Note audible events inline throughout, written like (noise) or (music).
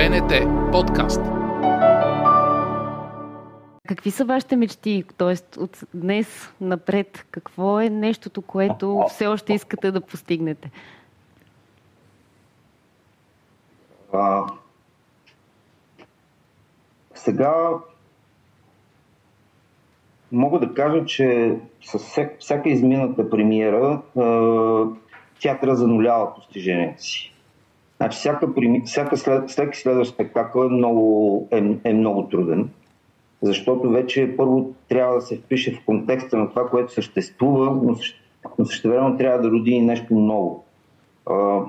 БНТ подкаст. Какви са вашите мечти? Тоест от днес напред, какво е нещото, което все още искате да постигнете? А, сега мога да кажа, че с всяка измината премиера театъра занулява постижението си. Значи всяка, всяка след, всеки следващ спектакъл е много, е, е много труден, защото вече първо трябва да се впише в контекста на това, което съществува, но, но същевременно трябва да роди и нещо ново. А,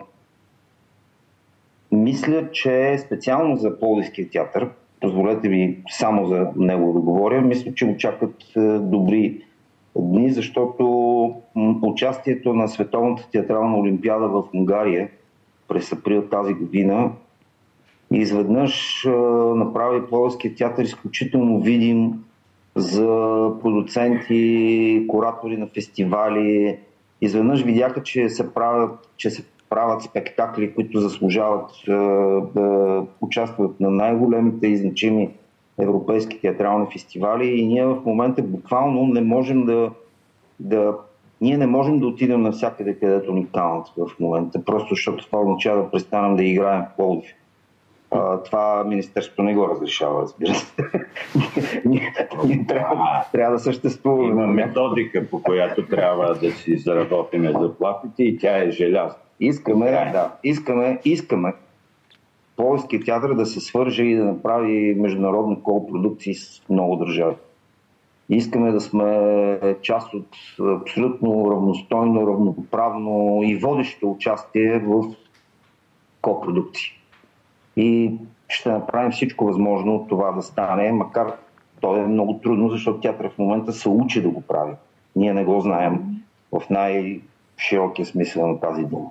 мисля, че специално за Плодивския театър, позволете ми само за него да говоря, мисля, че очакват добри дни, защото участието на Световната театрална олимпиада в Унгария през април тази година изведнъж направи Пловския театър изключително видим за продуценти, куратори на фестивали. Изведнъж видяха, че се правят, че се правят спектакли, които заслужават да участват на най-големите и значими европейски театрални фестивали и ние в момента буквално не можем да, да ние не можем да отидем навсякъде, където ни канат в момента, просто защото това означава да престанем да играем в Пловдив. това Министерството не го разрешава, разбира се. (laughs) ние, ние трябва, трябва да съществуваме. Има методика, по която трябва да си заработиме заплатите и тя е желязна. Искаме, да, искаме, искаме Полския театър да се свърже и да направи международни колпродукции с много държави. Искаме да сме част от абсолютно равностойно, равноправно и водещо участие в копродукции. И ще направим всичко възможно от това да стане, макар то е много трудно, защото театър в момента се учи да го прави. Ние не го знаем в най-широкия смисъл на тази дума.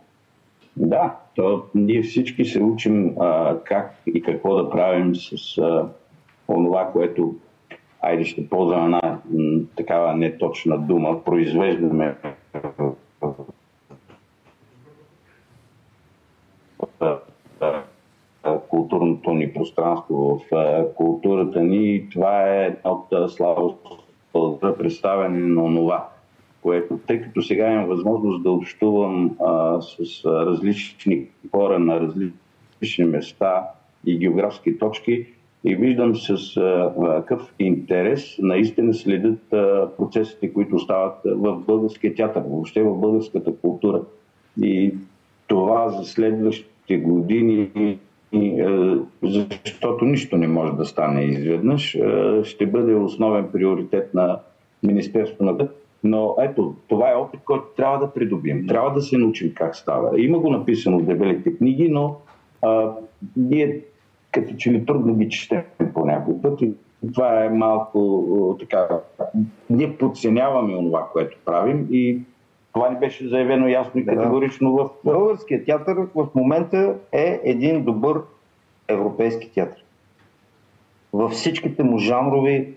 Да, то ние всички се учим а, как и какво да правим с а, онова, което, айде ще ползвам една такава неточна дума, произвеждаме културното ни пространство, в културата ни. Това е от слабост представяне на това което, тъй като сега имам възможност да общувам а, с различни хора на различни места и географски точки и виждам с а, какъв интерес наистина следят а, процесите, които стават в българския театър, въобще в българската култура. И това за следващите години защото нищо не може да стане изведнъж, ще бъде основен приоритет на Министерството на но ето, това е опит, който трябва да придобием. Трябва да се научим как става. Има го написано в дебелите книги, но а, ние като че ли трудно ги четем по някой път. И това е малко така. Ние подценяваме това, което правим и това ни беше заявено ясно и категорично в... Българският театър в момента е един добър европейски театър. Във всичките му жанрови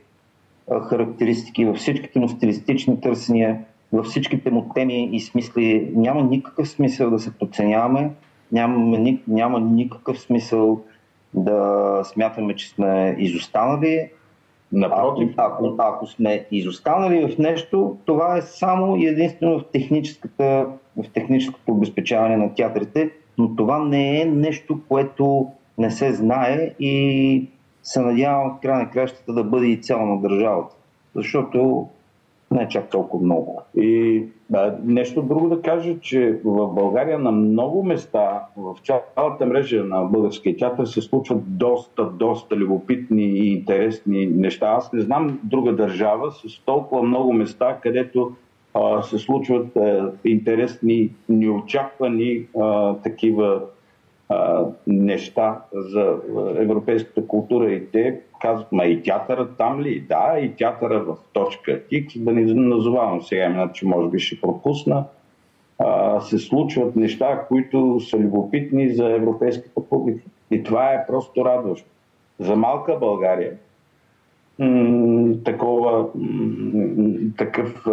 характеристики, във всичките му стилистични търсения, във всичките му теми и смисли. Няма никакъв смисъл да се подценяваме, няма, няма никакъв смисъл да смятаме, че сме изостанали. Напротив. Ако, ако, ако сме изостанали в нещо, това е само и единствено в, техническата, в техническото обезпечаване на театрите, но това не е нещо, което не се знае и се надявам в края на кращата да бъде и цяло на държавата. Защото не е чак толкова много. И да, нещо друго да кажа, че в България на много места, в цялата мрежа на българския театър се случват доста, доста любопитни и интересни неща. Аз не знам друга държава с толкова много места, където а, се случват а, интересни, неочаквани а, такива а, неща за европейската култура и те казват, ма и театъра там ли? Да, и театъра в точка X, да не назовавам сега, иначе може би ще пропусна, а, се случват неща, които са любопитни за европейската публика. И това е просто радващо. За малка България такова, такъв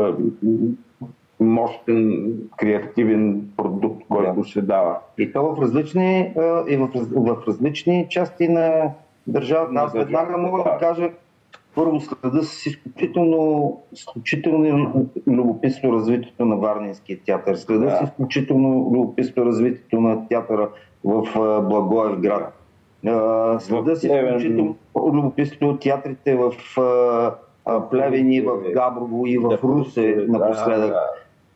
мощен креативен продукт, който да. се дава. И то в различни, и в, в различни части на държавата. Аз веднага мога да кажа, първо следа с изключително, изключително любопитно развитието на Варнинския театър. Следа да. с изключително любопитно развитието на театъра в Благоев град. Следа с изключително любопитно театрите в Плевени, в Габрово и в Русе напоследък.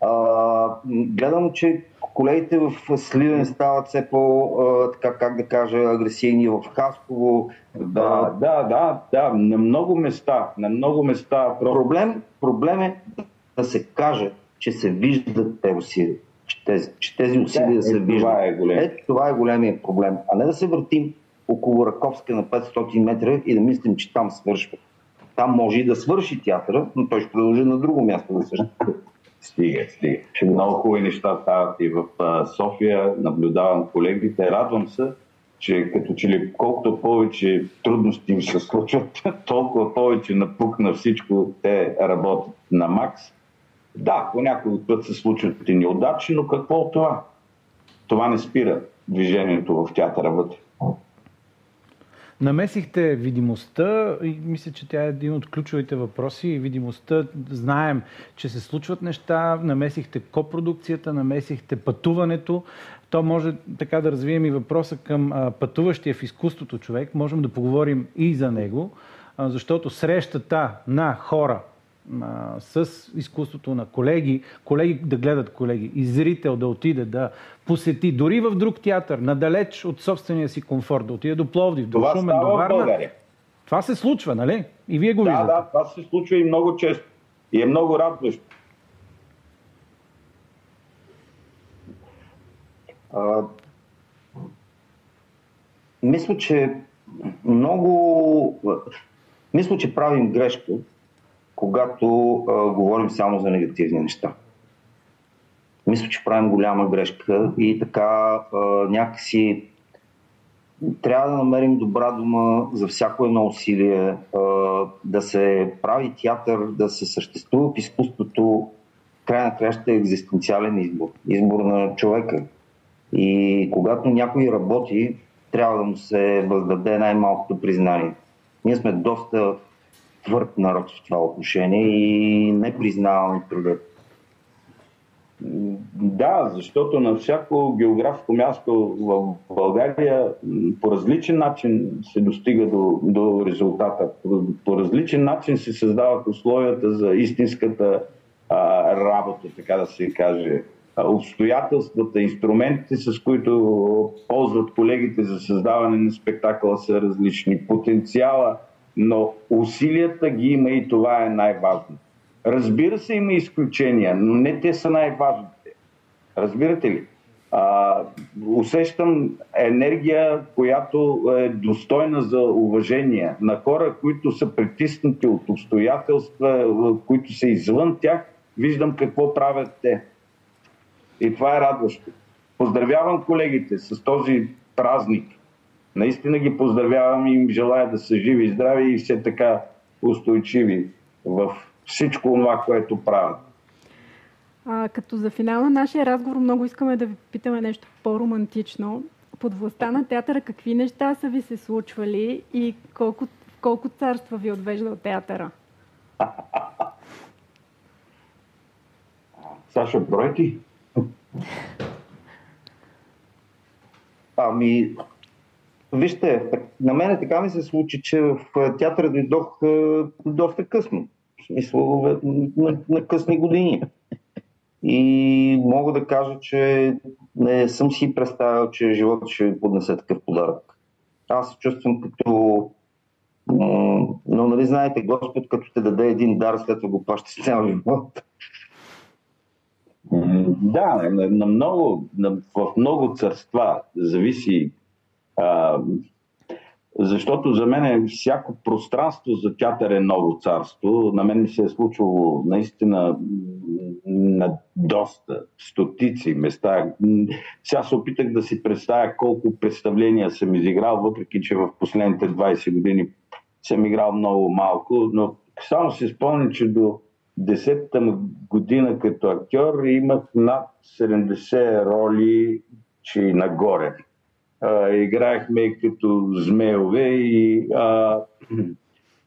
А, гледам, че колегите в Сливен стават все по, а, така как да кажа, агресивни в Хасково. Да, да, да, да, на много места, на много места. Проблем, проблем е да се каже, че се виждат те усилия. Че тези, че тези усилия да, се е, виждат. Това е, голем. Ето, това е големия проблем. А не да се въртим около Раковска на 500 метра и да мислим, че там свършва. Там може и да свърши театъра, но той ще продължи на друго място да съществува. Стига, стига. Много хубави неща стават и в София. Наблюдавам колегите. Радвам се, че като че ли колкото повече трудности им се случват, (laughs) толкова повече напукна всичко, те работят на макс. Да, по някой път се случват и неудачи, но какво от това? Това не спира движението в театъра вътре. Намесихте видимостта и мисля, че тя е един от ключовите въпроси. Видимостта, знаем, че се случват неща, намесихте копродукцията, намесихте пътуването. То може така да развием и въпроса към пътуващия в изкуството човек. Можем да поговорим и за него, защото срещата на хора, а, с изкуството на колеги, колеги да гледат колеги и зрител да отиде да посети дори в друг театър, надалеч от собствения си комфорт, да отиде до Пловдив, до Шумен, до Варна. Това се случва, нали? И вие го да, виждате. Да, това се случва и много често. И е много радващо. мисля, че много... Мисля, че правим грешка, когато а, говорим само за негативни неща. Мисля, че правим голяма грешка и така а, някакси трябва да намерим добра дума за всяко едно усилие, а, да се прави театър, да се съществува в изкуството, край на краща е екзистенциален избор. Избор на човека. И когато някой работи, трябва да му се въздаде най-малкото признание. Ние сме доста твърд народ в това отношение и не признавам труда. Да, защото на всяко географско място в България по различен начин се достига до, до резултата. По, по различен начин се създават условията за истинската а, работа, така да се каже. Обстоятелствата, инструментите, с които ползват колегите за създаване на спектакъла са различни. Потенциала но усилията ги има и това е най-важно. Разбира се, има изключения, но не те са най-важните. Разбирате ли? А, усещам енергия, която е достойна за уважение на хора, които са притиснати от обстоятелства, които са извън тях. Виждам какво правят те. И това е радващо. Поздравявам колегите с този празник. Наистина ги поздравявам и им желая да са живи и здрави и все така устойчиви в всичко това, което правят. А, като за финал на нашия разговор много искаме да ви питаме нещо по-романтично. Под властта на театъра какви неща са ви се случвали и колко, колко царства ви отвежда от театъра? (laughs) Саша, брой ти? (laughs) Ами, Вижте, на мен така ми се случи, че в театъра дойдох доста късно. В смисъл на, на късни години. И мога да кажа, че не съм си представил, че живота ще ви поднесе такъв подарък. Аз се чувствам като... Но нали знаете, Господ като те даде един дар, след това го плаща с цял живот. Да, на, много, на, в много царства зависи защото за мен е всяко пространство за театър е ново царство. На мен ми се е случвало наистина на доста, стотици места. Сега се опитах да си представя колко представления съм изиграл, въпреки че в последните 20 години съм играл много малко, но само си спомням, че до десетата година като актьор имах над 70 роли, че и нагоре. А, играехме като змеове и а,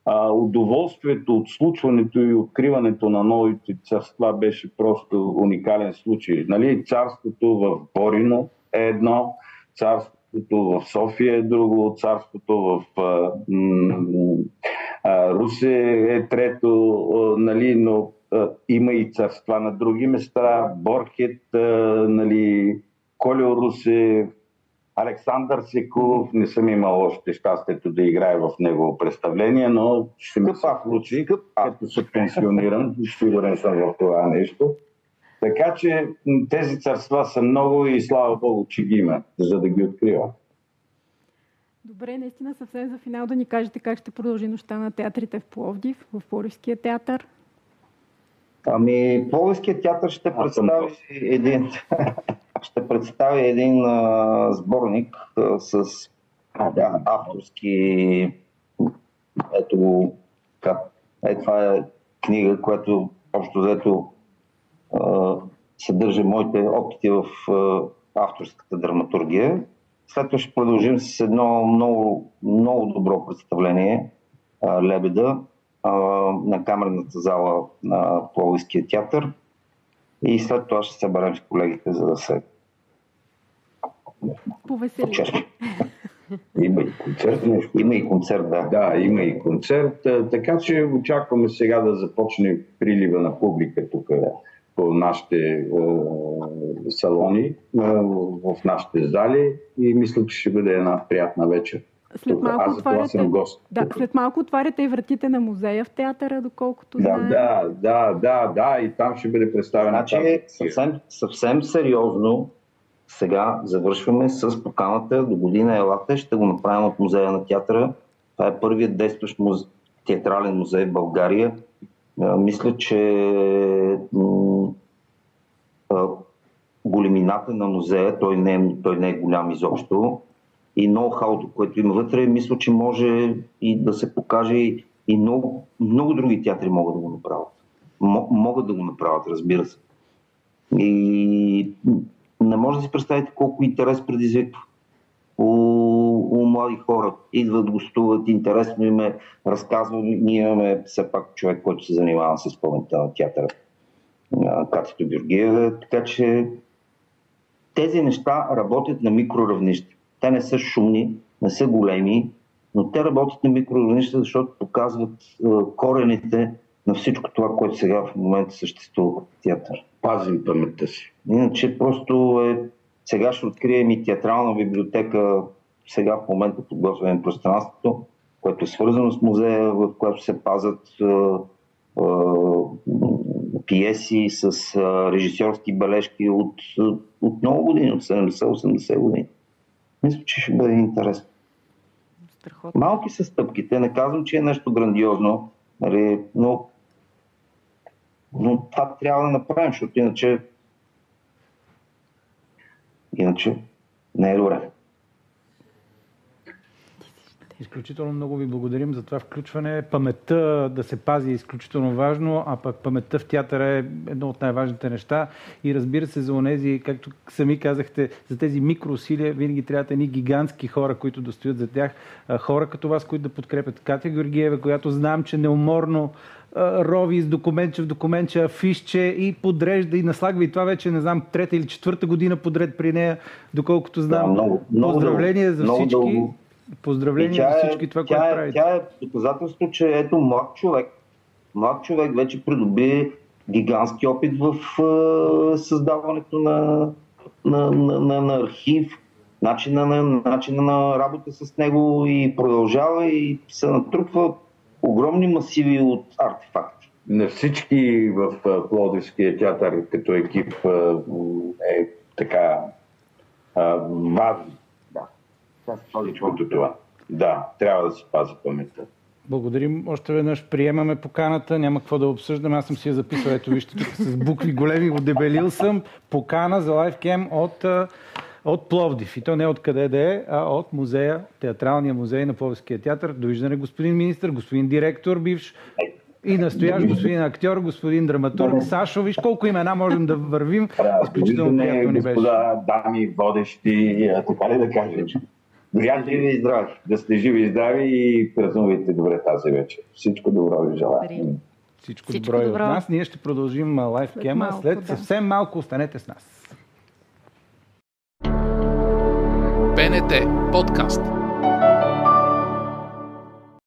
а, удоволствието от случването и откриването на новите царства беше просто уникален случай. Нали, царството в Борино е едно, царството в София е друго, царството в а, а, Русе е трето, а, нали, но а, има и царства на други места, Борхет, а, нали, Колио Русе, Александър Секулов, не съм имал още щастието да играе в негово представление, но ще ми се случи, като се пенсионирам, (laughs) сигурен съм в това нещо. Така че тези царства са много и слава Богу, че ги има, за да ги открива. Добре, наистина съвсем за финал да ни кажете как ще продължи нощта на театрите в Пловдив, в Пловдивския театър. Ами, Пловдивския театър ще представи един, (laughs) ще представи един а, сборник а, с да, авторски ето как, е, това е книга, която общо взето съдържа моите опити в а, авторската драматургия. След това ще продължим с едно много, много добро представление а, Лебеда а, на камерната зала на Пловдивския театър. И след това ще се съберем с колегите, за да се Повесели. Има и концерт. Има и концерт, да. Да, има и концерт. Така че очакваме сега да започне прилива на публика тук по нашите е, салони, е, в нашите зали и мисля, че ще бъде една приятна вечер. След малко, Аз отваряте, съм гост. да, след малко отваряте и вратите на музея в театъра, доколкото Да, знаем. Да, да, да, да, и там ще бъде представена Значи, съвсем, съвсем сериозно сега завършваме с поканата до година елата. Ще го направим от музея на театъра. Това е първият действащ музе... театрален музей в България. А, мисля, че големината на музея, той не, е, той не е голям изобщо, и ноу-хауто, което има вътре, мисля, че може и да се покаже и, много, много други театри могат да го направят. Могат да го направят, разбира се. И не може да си представите колко интерес предизвиква у, у млади хора. Идват, гостуват, интересно им е, разказват. Ние имаме все пак човек, който се занимава с паметта на театъра. Катито Георгиева. Така че тези неща работят на микроравнище. Те не са шумни, не са големи, но те работят на микроравнище, защото показват корените на всичко това, което сега в момента съществува в театър. Пазим паметта си. Иначе просто е... Сега ще открием и театрална библиотека, сега в момента подготвяме пространството, което е свързано с музея, в което се пазят е, е, пиеси с е, режисьорски бележки от, от много години, от 70-80 години. Мисля, че ще бъде интересно. Страхотно. Малки са стъпките, не казвам, че е нещо грандиозно, нали, но, но това трябва да направим, защото иначе иначе не е добре. Изключително много ви благодарим за това включване. Паметта да се пази е изключително важно, а пък паметта в театъра е едно от най-важните неща. И разбира се, за онези, както сами казахте, за тези микроусилия винаги трябват едни гигантски хора, които да стоят за тях. Хора като вас, които да подкрепят. Катя Георгиева, която знам, че неуморно рови с документче в документче, афишче и подрежда и наслагва. И това вече, не знам, трета или четвърта година подред при нея, доколкото знам. Да, много, много Поздравления за много всички. дълго. Поздравления тя за е- всички това, тя което е, правите. Тя е доказателство, че ето млад човек, млад човек вече придоби гигантски опит в е, създаването на, на, на, на, на архив, начина на, начина на работа с него и продължава и се натрупва огромни масиви от артефакти. На всички в а, Пловдивския театър като екип е така а, важно. Точно това. Да, трябва да се пази паметта. Благодарим още веднъж. Приемаме поканата. Няма какво да обсъждаме. Аз съм си я записал. Ето вижте тук с букви големи. Отдебелил съм. Покана за лайфкем от, от Пловдив. И то не от къде да е, а от музея, театралния музей на Пловдивския театър. Довиждане, господин министр, господин директор, бивш. И настоящ господин актьор, господин драматург, Сашо, виж колко имена можем да вървим. Изключително приятно ни беше. Господа, дами, водещи, така ли да кажем? Приятели и здрави. Да сте живи и здрави и празнувайте добре тази вечер. Всичко добро ви желая. Всичко, Всичко добро, добро от нас. Ние ще продължим лайф кема след, след да. съвсем малко. Останете с нас. БНТ подкаст.